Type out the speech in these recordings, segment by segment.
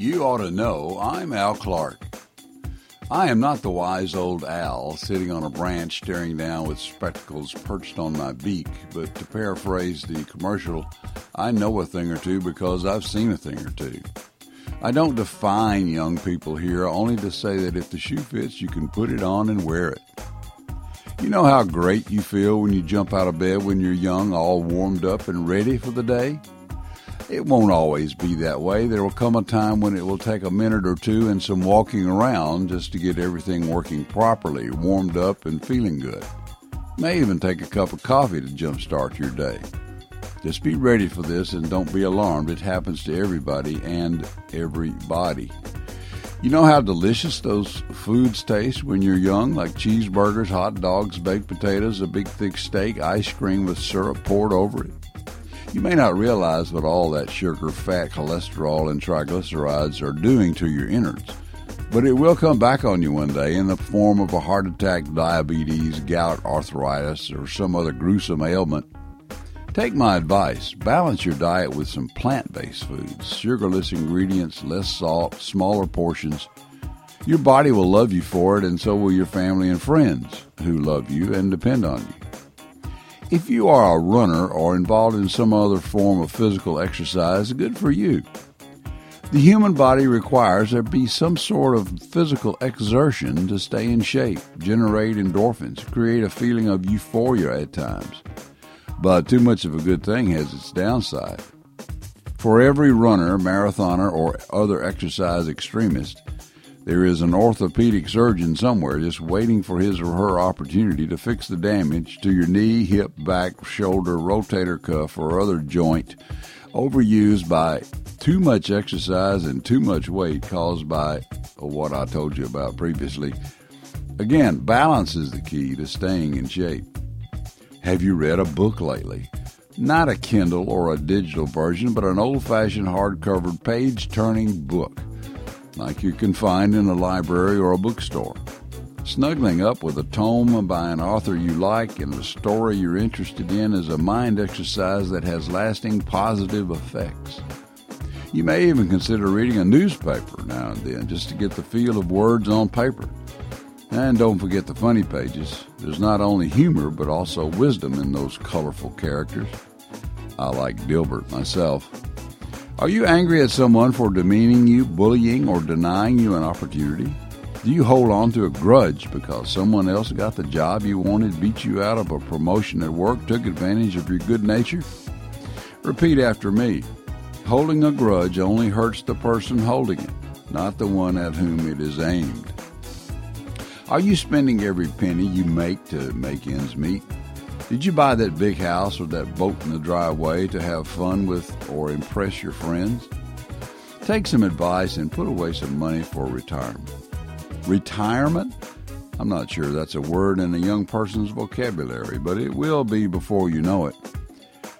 You ought to know I'm Al Clark. I am not the wise old owl sitting on a branch staring down with spectacles perched on my beak, but to paraphrase the commercial, I know a thing or two because I've seen a thing or two. I don't define young people here, only to say that if the shoe fits, you can put it on and wear it. You know how great you feel when you jump out of bed when you're young, all warmed up and ready for the day? It won't always be that way. There will come a time when it will take a minute or two and some walking around just to get everything working properly, warmed up and feeling good. May even take a cup of coffee to jumpstart your day. Just be ready for this and don't be alarmed. It happens to everybody and everybody. You know how delicious those foods taste when you're young, like cheeseburgers, hot dogs, baked potatoes, a big thick steak, ice cream with syrup poured over it. You may not realize what all that sugar, fat, cholesterol, and triglycerides are doing to your innards, but it will come back on you one day in the form of a heart attack, diabetes, gout, arthritis, or some other gruesome ailment. Take my advice. Balance your diet with some plant based foods, sugarless ingredients, less salt, smaller portions. Your body will love you for it, and so will your family and friends who love you and depend on you. If you are a runner or involved in some other form of physical exercise, good for you. The human body requires there be some sort of physical exertion to stay in shape, generate endorphins, create a feeling of euphoria at times. But too much of a good thing has its downside. For every runner, marathoner, or other exercise extremist, there is an orthopedic surgeon somewhere just waiting for his or her opportunity to fix the damage to your knee, hip, back, shoulder, rotator cuff, or other joint overused by too much exercise and too much weight caused by what I told you about previously. Again, balance is the key to staying in shape. Have you read a book lately? Not a Kindle or a digital version, but an old fashioned hardcover page turning book, like you can find in a library or a bookstore. Snuggling up with a tome by an author you like and a story you're interested in is a mind exercise that has lasting positive effects. You may even consider reading a newspaper now and then just to get the feel of words on paper. And don't forget the funny pages. There's not only humor, but also wisdom in those colorful characters. I like Dilbert myself. Are you angry at someone for demeaning you, bullying, or denying you an opportunity? Do you hold on to a grudge because someone else got the job you wanted, beat you out of a promotion at work, took advantage of your good nature? Repeat after me. Holding a grudge only hurts the person holding it, not the one at whom it is aimed. Are you spending every penny you make to make ends meet? Did you buy that big house or that boat in the driveway to have fun with or impress your friends? Take some advice and put away some money for retirement. Retirement? I'm not sure that's a word in a young person's vocabulary, but it will be before you know it.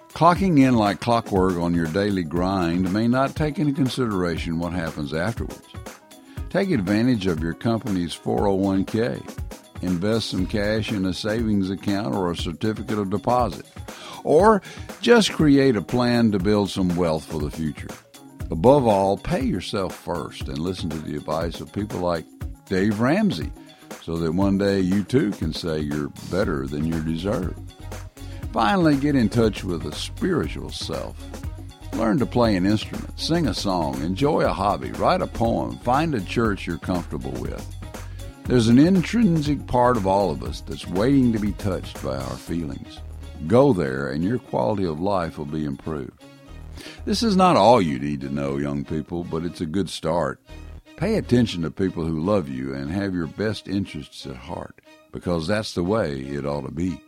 Clocking in like clockwork on your daily grind may not take into consideration what happens afterwards. Take advantage of your company's 401k. Invest some cash in a savings account or a certificate of deposit. Or just create a plan to build some wealth for the future. Above all, pay yourself first and listen to the advice of people like Dave Ramsey so that one day you too can say you're better than you deserve. Finally, get in touch with a spiritual self Learn to play an instrument, sing a song, enjoy a hobby, write a poem, find a church you're comfortable with. There's an intrinsic part of all of us that's waiting to be touched by our feelings. Go there, and your quality of life will be improved. This is not all you need to know, young people, but it's a good start. Pay attention to people who love you and have your best interests at heart, because that's the way it ought to be.